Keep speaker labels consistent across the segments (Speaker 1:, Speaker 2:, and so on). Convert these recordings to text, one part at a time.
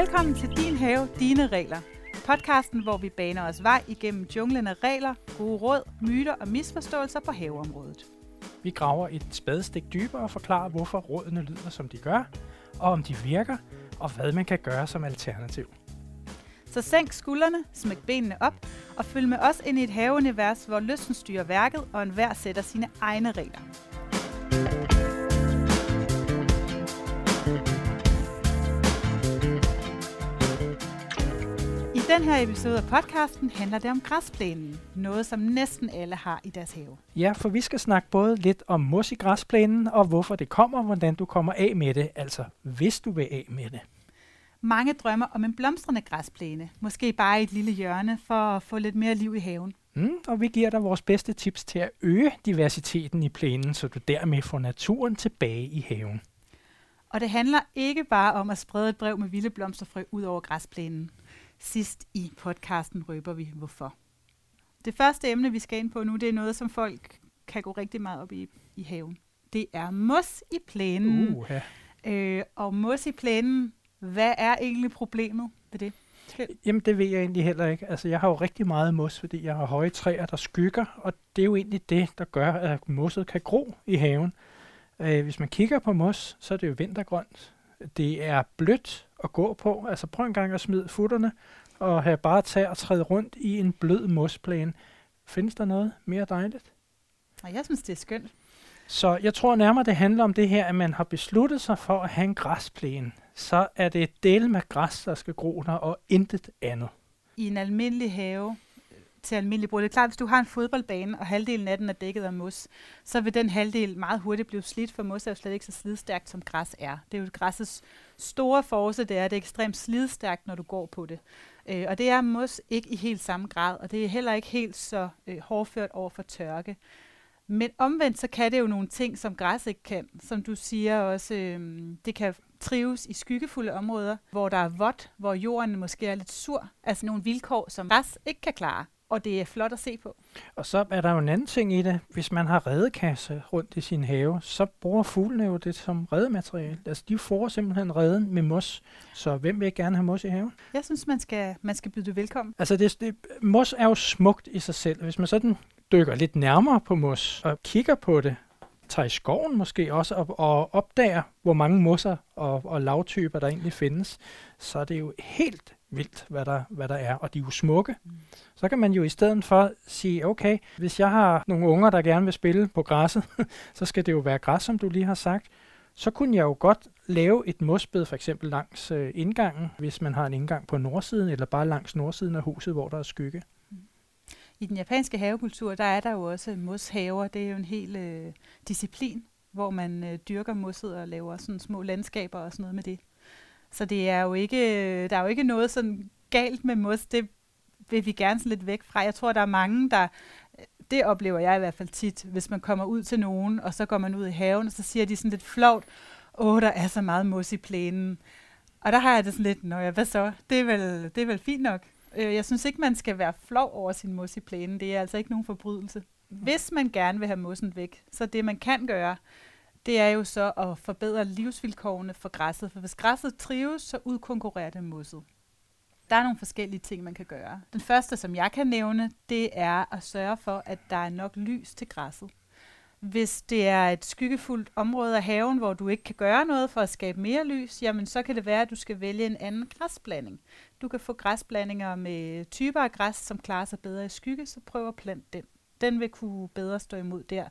Speaker 1: Velkommen til Din Have, Dine Regler. Podcasten, hvor vi baner os vej igennem junglen af regler, gode råd, myter og misforståelser på haveområdet.
Speaker 2: Vi graver et spadestik dybere og forklarer, hvorfor rådene lyder, som de gør, og om de virker, og hvad man kan gøre som alternativ.
Speaker 1: Så sænk skuldrene, smæk benene op og følg med os ind i et haveunivers, hvor lysten styrer værket, og enhver sætter sine egne regler. Den her episode af podcasten handler det om græsplænen. Noget, som næsten alle har i deres have.
Speaker 2: Ja, for vi skal snakke både lidt om mos i græsplænen, og hvorfor det kommer, og hvordan du kommer af med det, altså hvis du vil af med det.
Speaker 1: Mange drømmer om en blomstrende græsplæne, måske bare i et lille hjørne for at få lidt mere liv i haven.
Speaker 2: Mm, og vi giver dig vores bedste tips til at øge diversiteten i plænen, så du dermed får naturen tilbage i haven.
Speaker 1: Og det handler ikke bare om at sprede et brev med vilde blomsterfrø ud over græsplænen. Sidst i podcasten røber vi hvorfor. Det første emne, vi skal ind på nu, det er noget, som folk kan gå rigtig meget op i i haven. Det er mos i plænen.
Speaker 2: Uh, ja.
Speaker 1: Øh, og mos i plænen, hvad er egentlig problemet ved det? Kjeld?
Speaker 2: Jamen, det ved jeg egentlig heller ikke. Altså, jeg har jo rigtig meget mos, fordi jeg har høje træer, der skygger, og det er jo egentlig det, der gør, at mosset kan gro i haven. Øh, hvis man kigger på mos, så er det jo vintergrønt. Det er blødt at gå på. Altså, prøv en gang at smide futterne og have bare tage og træde rundt i en blød mosplæne. Findes der noget mere dejligt?
Speaker 1: Og jeg synes, det er skønt.
Speaker 2: Så jeg tror nærmere, det handler om det her, at man har besluttet sig for at have en græsplæne. Så er det et del med græs, der skal gro der, og intet andet.
Speaker 1: I en almindelig have til almindelig brug. Det er klart, hvis du har en fodboldbane, og halvdelen af den er dækket af mos, så vil den halvdel meget hurtigt blive slidt, for mos er jo slet ikke så slidstærkt, som græs er. Det er jo græssets store force, det er, det er ekstremt slidstærkt, når du går på det. Øh, og det er mos ikke i helt samme grad, og det er heller ikke helt så øh, hårdført over for tørke. Men omvendt så kan det jo nogle ting, som græs ikke kan. Som du siger også, øh, det kan trives i skyggefulde områder, hvor der er vådt, hvor jorden måske er lidt sur. Altså nogle vilkår, som græs ikke kan klare. Og det er flot at se på.
Speaker 2: Og så er der jo en anden ting i det. Hvis man har redekasse rundt i sin have, så bruger fuglene jo det som redemateriale. Altså de får simpelthen reden med mos. Så hvem vil gerne have mos i haven?
Speaker 1: Jeg synes, man skal, man skal byde det velkommen.
Speaker 2: Altså det, det, mos er jo smukt i sig selv. Hvis man sådan dykker lidt nærmere på mos og kigger på det, tager i skoven måske også og, og opdager, hvor mange mosser og, og lavtyper der egentlig findes, så er det jo helt vildt, hvad der, hvad der er, og de er jo smukke. Mm. Så kan man jo i stedet for sige, okay, hvis jeg har nogle unger, der gerne vil spille på græsset, så skal det jo være græs, som du lige har sagt. Så kunne jeg jo godt lave et mosbed for eksempel langs øh, indgangen, hvis man har en indgang på nordsiden, eller bare langs nordsiden af huset, hvor der er skygge. Mm.
Speaker 1: I den japanske havekultur, der er der jo også moshaver. Det er jo en hel øh, disciplin, hvor man øh, dyrker mosset og laver sådan små landskaber og sådan noget med det. Så det er jo ikke, der er jo ikke noget sådan galt med mos. Det vil vi gerne sådan lidt væk fra. Jeg tror, der er mange, der... Det oplever jeg i hvert fald tit, hvis man kommer ud til nogen, og så går man ud i haven, og så siger de sådan lidt flovt, åh, der er så meget mos i plænen. Og der har jeg det sådan lidt, nå ja, hvad så? Det er vel, det er vel fint nok. Øh, Jeg synes ikke, man skal være flov over sin mos i plænen. Det er altså ikke nogen forbrydelse. Hvis man gerne vil have mossen væk, så det man kan gøre, det er jo så at forbedre livsvilkårene for græsset. For hvis græsset trives, så udkonkurrerer det mosset. Der er nogle forskellige ting, man kan gøre. Den første, som jeg kan nævne, det er at sørge for, at der er nok lys til græsset. Hvis det er et skyggefuldt område af haven, hvor du ikke kan gøre noget for at skabe mere lys, jamen så kan det være, at du skal vælge en anden græsblanding. Du kan få græsblandinger med typer af græs, som klarer sig bedre i skygge, så prøv at plante den. Den vil kunne bedre stå imod der.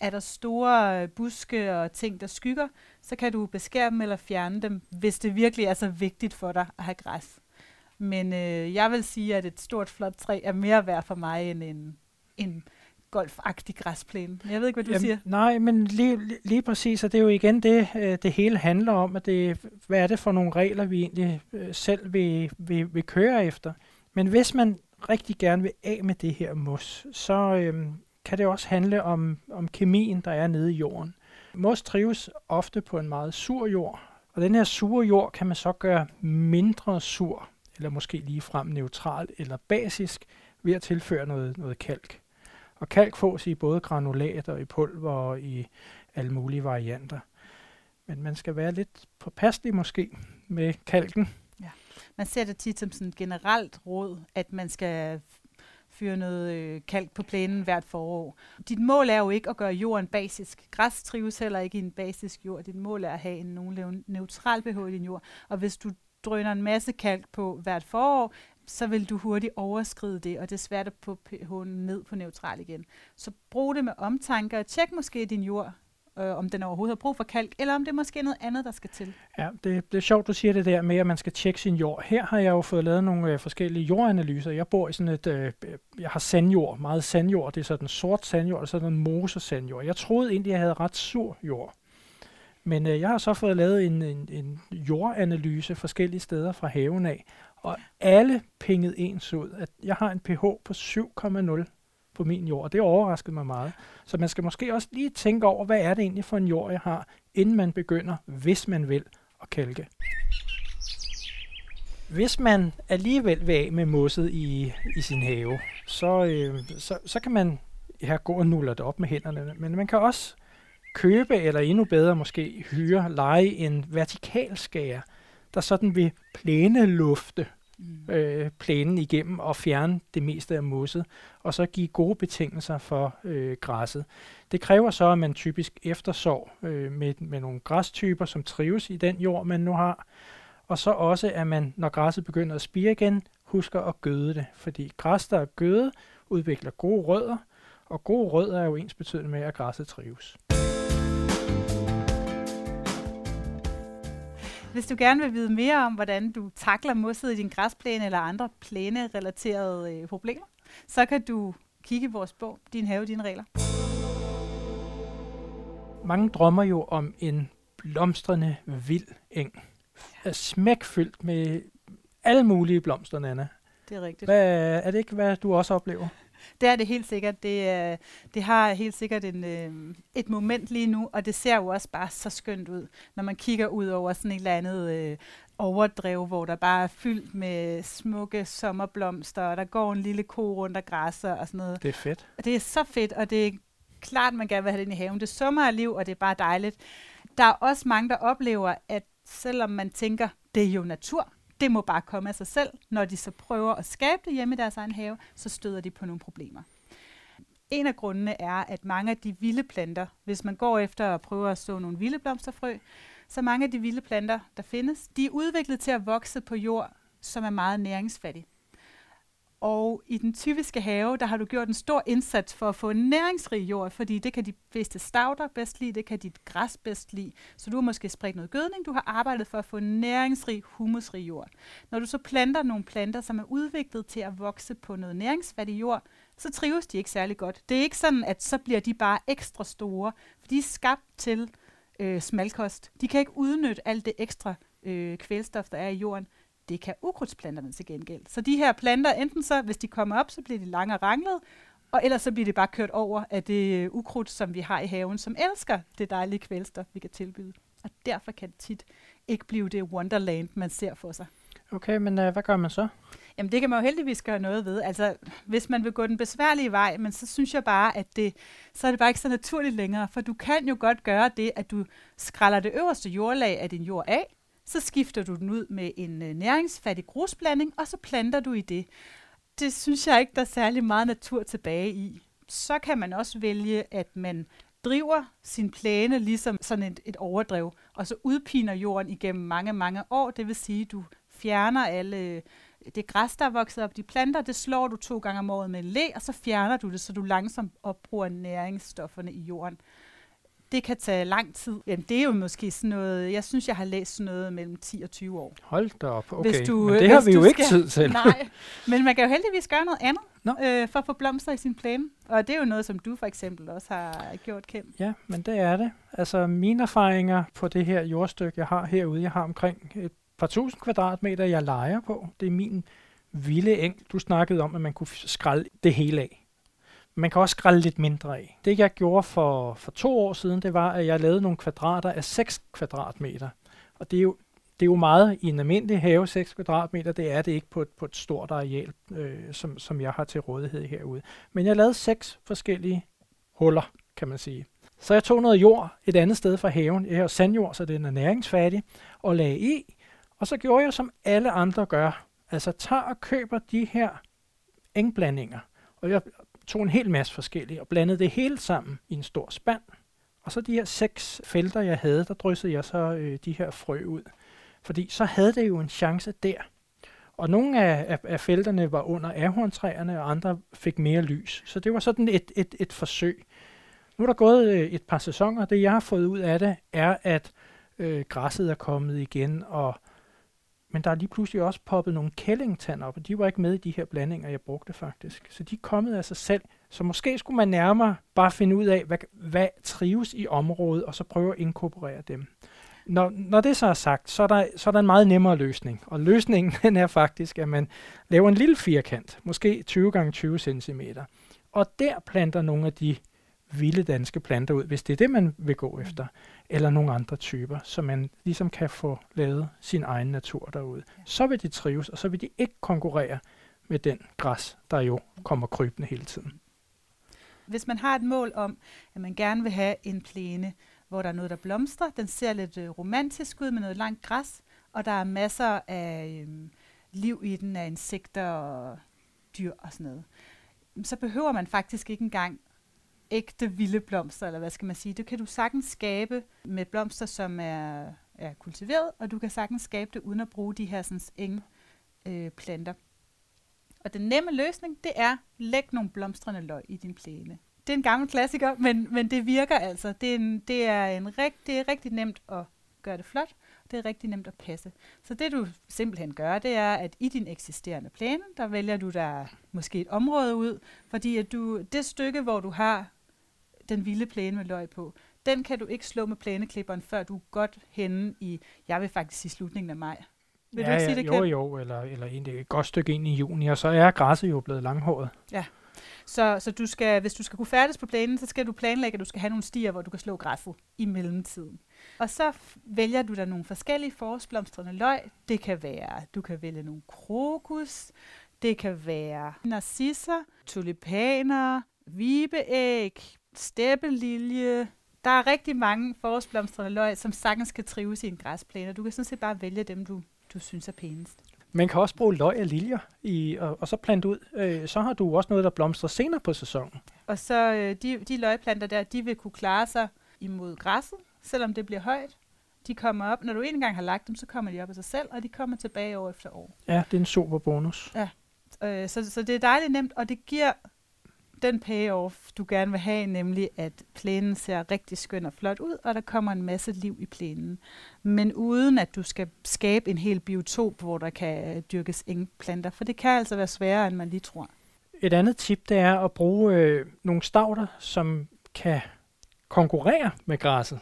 Speaker 1: Er der store øh, buske og ting, der skygger, så kan du beskære dem eller fjerne dem, hvis det virkelig er så vigtigt for dig at have græs. Men øh, jeg vil sige, at et stort, flot træ er mere værd for mig end en, en golfagtig græsplæne. Jeg ved ikke, hvad du
Speaker 2: Jamen,
Speaker 1: siger.
Speaker 2: Nej, men lige, lige, præcis, og det er jo igen det, øh, det hele handler om, at det, hvad er det for nogle regler, vi egentlig øh, selv vil, vil, vil køre efter. Men hvis man rigtig gerne vil af med det her mos, så øhm, kan det også handle om, om kemien, der er nede i jorden. Mos trives ofte på en meget sur jord, og den her sure jord kan man så gøre mindre sur, eller måske lige frem neutral eller basisk, ved at tilføre noget, noget kalk. Og kalk fås i både granulat og i pulver og i alle mulige varianter. Men man skal være lidt påpasselig måske med kalken.
Speaker 1: Ja. man ser det tit som sådan generelt råd, at man skal fyre noget øh, kalk på plænen hvert forår. Dit mål er jo ikke at gøre jorden basisk. Græs trives heller ikke i en basisk jord. Dit mål er at have en nogenlunde neutral pH i din jord. Og hvis du drøner en masse kalk på hvert forår, så vil du hurtigt overskride det, og det er svært at få pH'en ned på neutral igen. Så brug det med omtanke, og tjek måske din jord, øh, om den overhovedet har brug for kalk, eller om det er måske noget andet, der skal til.
Speaker 2: Ja, det, det er sjovt, du siger det der med, at man skal tjekke sin jord. Her har jeg jo fået lavet nogle øh, forskellige jordanalyser. Jeg bor i sådan et, øh, jeg har sandjord, meget sandjord. Det er sådan sort sandjord, og sådan en mosesandjord. Jeg troede egentlig, jeg havde ret sur jord. Men øh, jeg har så fået lavet en, en, en jordanalyse forskellige steder fra haven af, og alle pinget ens ud. At jeg har en pH på 7,0 på min jord, og det overraskede mig meget. Så man skal måske også lige tænke over, hvad er det egentlig for en jord, jeg har, inden man begynder, hvis man vil, at kalke. Hvis man alligevel vil af med mosset i, i sin have, så, øh, så, så kan man her gå og nuller det op med hænderne, men man kan også købe, eller endnu bedre måske hyre, lege en vertikalskærer, der sådan vil plæne lufte mm. øh, plænen igennem og fjerne det meste af mosset, og så give gode betingelser for øh, græsset. Det kræver så, at man typisk eftersår øh, med, med nogle græstyper, som trives i den jord, man nu har, og så også, at man, når græsset begynder at spire igen, husker at gøde det, fordi græs, der er gødet, udvikler gode rødder, og gode rødder er jo ens betydende med, at græsset trives.
Speaker 1: Hvis du gerne vil vide mere om, hvordan du takler mosset i din græsplæne eller andre plæne-relaterede øh, problemer, så kan du kigge i vores bog, Din have, dine regler.
Speaker 2: Mange drømmer jo om en blomstrende vild eng. Ja. Smækfyldt med alle mulige blomster, Nana.
Speaker 1: Det er rigtigt.
Speaker 2: Hvad, er det ikke, hvad du også oplever?
Speaker 1: Det er det helt sikkert. Det, øh, det har helt sikkert en, øh, et moment lige nu, og det ser jo også bare så skønt ud, når man kigger ud over sådan et eller andet øh, overdrev, hvor der bare er fyldt med smukke sommerblomster, og der går en lille ko rundt og græsser og sådan noget.
Speaker 2: Det er fedt.
Speaker 1: Det er så fedt, og det er klart, man gerne vil have det i haven. Det summer af liv, og det er bare dejligt. Der er også mange, der oplever, at selvom man tænker, det er jo natur, det må bare komme af sig selv. Når de så prøver at skabe det hjemme i deres egen have, så støder de på nogle problemer. En af grundene er, at mange af de vilde planter, hvis man går efter at prøve at så nogle vilde blomsterfrø, så mange af de vilde planter, der findes, de er udviklet til at vokse på jord, som er meget næringsfattig. Og i den typiske have, der har du gjort en stor indsats for at få en næringsrig jord, fordi det kan de fleste stauder bedst lide, det kan dit græs bedst lide. Så du har måske spredt noget gødning, du har arbejdet for at få en næringsrig, humusrig jord. Når du så planter nogle planter, som er udviklet til at vokse på noget næringsfattig jord, så trives de ikke særlig godt. Det er ikke sådan, at så bliver de bare ekstra store, for de er skabt til øh, smalkost. De kan ikke udnytte alt det ekstra øh, kvælstof, der er i jorden. Det kan ukrudtsplanterne til gengæld. Så de her planter, enten så, hvis de kommer op, så bliver de lange og ranglet, og ellers så bliver det bare kørt over af det øh, ukrudt, som vi har i haven, som elsker det dejlige kvælstof, vi kan tilbyde. Og derfor kan det tit ikke blive det wonderland, man ser for sig.
Speaker 2: Okay, men uh, hvad gør man så?
Speaker 1: Jamen det kan man jo heldigvis gøre noget ved. Altså hvis man vil gå den besværlige vej, men så synes jeg bare, at det, så er det bare ikke så naturligt længere. For du kan jo godt gøre det, at du skræller det øverste jordlag af din jord af, så skifter du den ud med en øh, næringsfattig grusblanding, og så planter du i det. Det synes jeg ikke, der er særlig meget natur tilbage i. Så kan man også vælge, at man driver sin plæne ligesom sådan et, et overdrev, og så udpiner jorden igennem mange, mange år. Det vil sige, at du fjerner alle øh, det græs, der er vokset op, de planter, det slår du to gange om året med en læ, og så fjerner du det, så du langsomt opbruger næringsstofferne i jorden det kan tage lang tid. Jamen, det er jo måske sådan noget, jeg synes, jeg har læst sådan noget mellem 10 og 20 år.
Speaker 2: Hold da op, okay. Hvis du, men det har vi jo ikke tid til.
Speaker 1: Nej, men man kan jo heldigvis gøre noget andet no. øh, for at få blomster i sin plæne. Og det er jo noget, som du for eksempel også har gjort kendt.
Speaker 2: Ja, men det er det. Altså mine erfaringer på det her jordstykke, jeg har herude, jeg har omkring et par tusind kvadratmeter, jeg leger på. Det er min vilde eng. Du snakkede om, at man kunne skralde det hele af. Man kan også skrælle lidt mindre af. Det jeg gjorde for, for to år siden, det var, at jeg lavede nogle kvadrater af 6 kvadratmeter. Og det er jo, det er jo meget i en almindelig have, 6 kvadratmeter. Det er det ikke på et, på et stort areal, øh, som, som jeg har til rådighed herude. Men jeg lavede seks forskellige huller, kan man sige. Så jeg tog noget jord et andet sted fra haven. Jeg har sandjord, så den er næringsfattig, og lagde i. Og så gjorde jeg, som alle andre gør. Altså tager og køber de her engblandinger. Og jeg tog en hel masse forskellige og blandede det hele sammen i en stor spand. Og så de her seks felter, jeg havde, der dryssede jeg så øh, de her frø ud. Fordi så havde det jo en chance der. Og nogle af, af, af felterne var under ahorntræerne, og andre fik mere lys. Så det var sådan et, et, et forsøg. Nu er der gået øh, et par sæsoner, og det jeg har fået ud af det, er, at øh, græsset er kommet igen, og men der er lige pludselig også poppet nogle kællingtander op, og de var ikke med i de her blandinger, jeg brugte faktisk. Så de er kommet af sig selv. Så måske skulle man nærmere bare finde ud af, hvad, hvad trives i området, og så prøve at inkorporere dem. Når, når det så er sagt, så er, der, så er der en meget nemmere løsning. Og løsningen den er faktisk, at man laver en lille firkant, måske 20 x 20 cm. Og der planter nogle af de vilde danske planter ud, hvis det er det, man vil gå efter, eller nogle andre typer, så man ligesom kan få lavet sin egen natur derude. Ja. Så vil de trives, og så vil de ikke konkurrere med den græs, der jo kommer krybende hele tiden.
Speaker 1: Hvis man har et mål om, at man gerne vil have en plæne, hvor der er noget, der blomstrer, den ser lidt øh, romantisk ud med noget langt græs, og der er masser af øh, liv i den, af insekter og dyr og sådan noget, så behøver man faktisk ikke engang ægte vilde blomster, eller hvad skal man sige. Det kan du sagtens skabe med blomster, som er, er kultiveret, og du kan sagtens skabe det uden at bruge de her sådan, enge øh, planter. Og den nemme løsning, det er, læg nogle blomstrende løg i din plæne. Det er en gammel klassiker, men, men det virker altså. Det er, en, det, er en rigt, det er rigtig nemt at gøre det flot. Det er rigtig nemt at passe. Så det du simpelthen gør, det er, at i din eksisterende plæne, der vælger du der måske et område ud, fordi at du, det stykke, hvor du har den vilde plæne med løg på, den kan du ikke slå med plæneklipperen, før du er godt henne i, jeg vil faktisk sige slutningen af maj.
Speaker 2: Vil ja, du ikke sige det, Jo, kan? jo, eller, eller egentlig et godt stykke ind i juni, og så er græsset jo blevet langhåret.
Speaker 1: Ja, så, så du skal, hvis du skal kunne færdes på plænen, så skal du planlægge, at du skal have nogle stier, hvor du kan slå græsset i mellemtiden. Og så vælger du der nogle forskellige forårsblomstrende løg. Det kan være, du kan vælge nogle krokus, det kan være narcisser, tulipaner, vibeæg, steppelilje. Der er rigtig mange forårsblomstrende løg, som sagtens kan trives i en græsplæne, og du kan sådan set bare vælge dem, du, du synes er pænest.
Speaker 2: Man kan også bruge løg og liljer i, og, og så plante ud. Øh, så har du også noget, der blomstrer senere på sæsonen.
Speaker 1: Og så øh, de, de løgplanter der, de vil kunne klare sig imod græsset, selvom det bliver højt. De kommer op, når du en gang har lagt dem, så kommer de op af sig selv, og de kommer tilbage år efter år.
Speaker 2: Ja, det er en super bonus.
Speaker 1: Ja, øh, så, så det er dejligt nemt, og det giver den payoff, du gerne vil have, nemlig at plænen ser rigtig skøn og flot ud, og der kommer en masse liv i plænen. Men uden at du skal skabe en hel biotop, hvor der kan øh, dyrkes planter, for det kan altså være sværere, end man lige tror.
Speaker 2: Et andet tip, det er at bruge øh, nogle stavter, som kan konkurrere med græsset.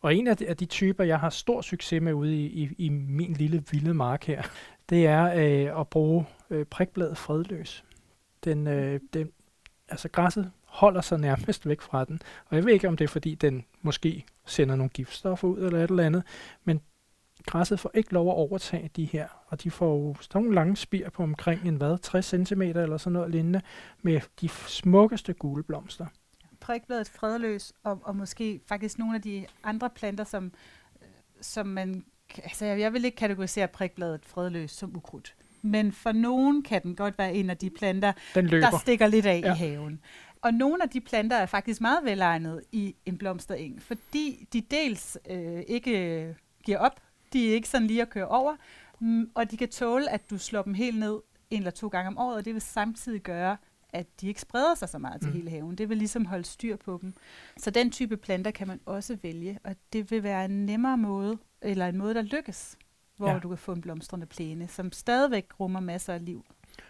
Speaker 2: Og en af de, af de typer, jeg har stor succes med ude i, i, i min lille vilde mark her, det er øh, at bruge øh, prikbladet fredløs. Den, øh, den, altså græsset holder sig nærmest væk fra den. Og jeg ved ikke, om det er, fordi den måske sender nogle giftstoffer ud eller et eller andet, men græsset får ikke lov at overtage de her, og de får jo sådan nogle lange spir på omkring en hvad, 60 cm eller sådan noget lignende, med de smukkeste gule blomster.
Speaker 1: Prikbladet fredløs, og, og måske faktisk nogle af de andre planter, som, øh, som man, altså jeg vil ikke kategorisere prikbladet fredløs som ukrudt men for nogen kan den godt være en af de planter, der stikker lidt af ja. i haven. Og nogle af de planter er faktisk meget velegnet i en blomstereng, fordi de dels øh, ikke giver op, de er ikke sådan lige at køre over, mm, og de kan tåle, at du slår dem helt ned en eller to gange om året, og det vil samtidig gøre, at de ikke spreder sig så meget til mm. hele haven. Det vil ligesom holde styr på dem. Så den type planter kan man også vælge, og det vil være en nemmere måde, eller en måde, der lykkes hvor ja. du kan få en blomstrende plæne, som stadigvæk rummer masser af liv.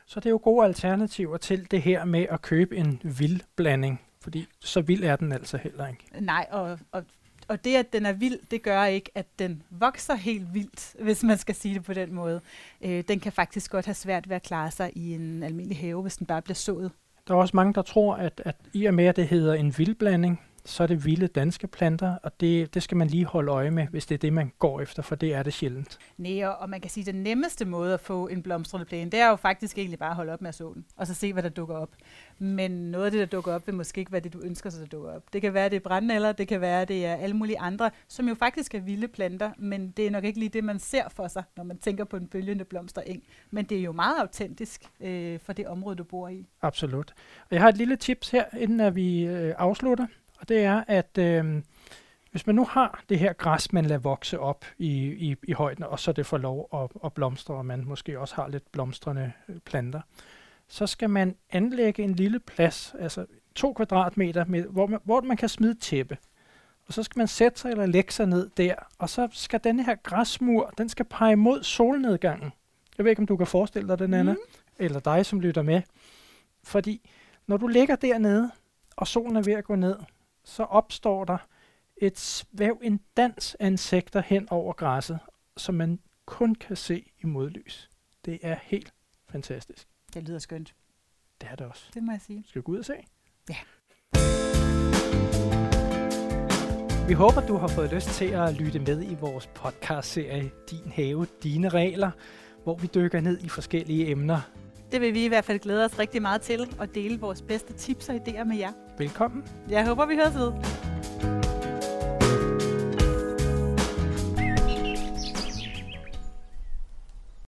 Speaker 2: Så det er jo gode alternativer til det her med at købe en vild blanding, fordi så vild er den altså heller ikke.
Speaker 1: Nej, og, og, og det, at den er vild, det gør ikke, at den vokser helt vildt, hvis man skal sige det på den måde. Øh, den kan faktisk godt have svært ved at klare sig i en almindelig have, hvis den bare bliver sået.
Speaker 2: Der er også mange, der tror, at, at i og med, at det hedder en vildblanding, så er det vilde danske planter, og det, det skal man lige holde øje med, hvis det er det, man går efter, for det er det sjældent.
Speaker 1: Nej, og man kan sige, at den nemmeste måde at få en blomstrende plæne, det er jo faktisk egentlig bare at holde op med at så den, og så se, hvad der dukker op. Men noget af det, der dukker op, vil måske ikke være det, du ønsker sig, der dukker op. Det kan være, det er brændenælder, det kan være, det er alle mulige andre, som jo faktisk er vilde planter, men det er nok ikke lige det, man ser for sig, når man tænker på en bølgende blomstereng. Men det er jo meget autentisk øh, for det område, du bor i.
Speaker 2: Absolut. Og jeg har et lille tips her, inden at vi øh, afslutter, og det er, at øh, hvis man nu har det her græs, man lader vokse op i, i, i højden, og så det får lov at, at blomstre, og man måske også har lidt blomstrende øh, planter, så skal man anlægge en lille plads, altså to kvadratmeter, med, hvor, man, hvor man kan smide tæppe. Og så skal man sætte sig eller lægge sig ned der, og så skal den her græsmur, den skal pege mod solnedgangen. Jeg ved ikke, om du kan forestille dig den, Anna, mm. eller dig, som lytter med. Fordi når du ligger dernede, og solen er ved at gå ned, så opstår der et svæv, en dans af insekter hen over græsset, som man kun kan se i modlys. Det er helt fantastisk.
Speaker 1: Det lyder skønt.
Speaker 2: Det er det også.
Speaker 1: Det må jeg sige.
Speaker 2: Skal vi gå ud og se?
Speaker 1: Ja.
Speaker 2: Vi håber, du har fået lyst til at lytte med i vores podcast-serie Din Have, Dine Regler, hvor vi dykker ned i forskellige emner.
Speaker 1: Det vil vi i hvert fald glæde os rigtig meget til, at dele vores bedste tips og idéer med jer.
Speaker 2: Velkommen.
Speaker 1: Jeg håber, vi høres ved.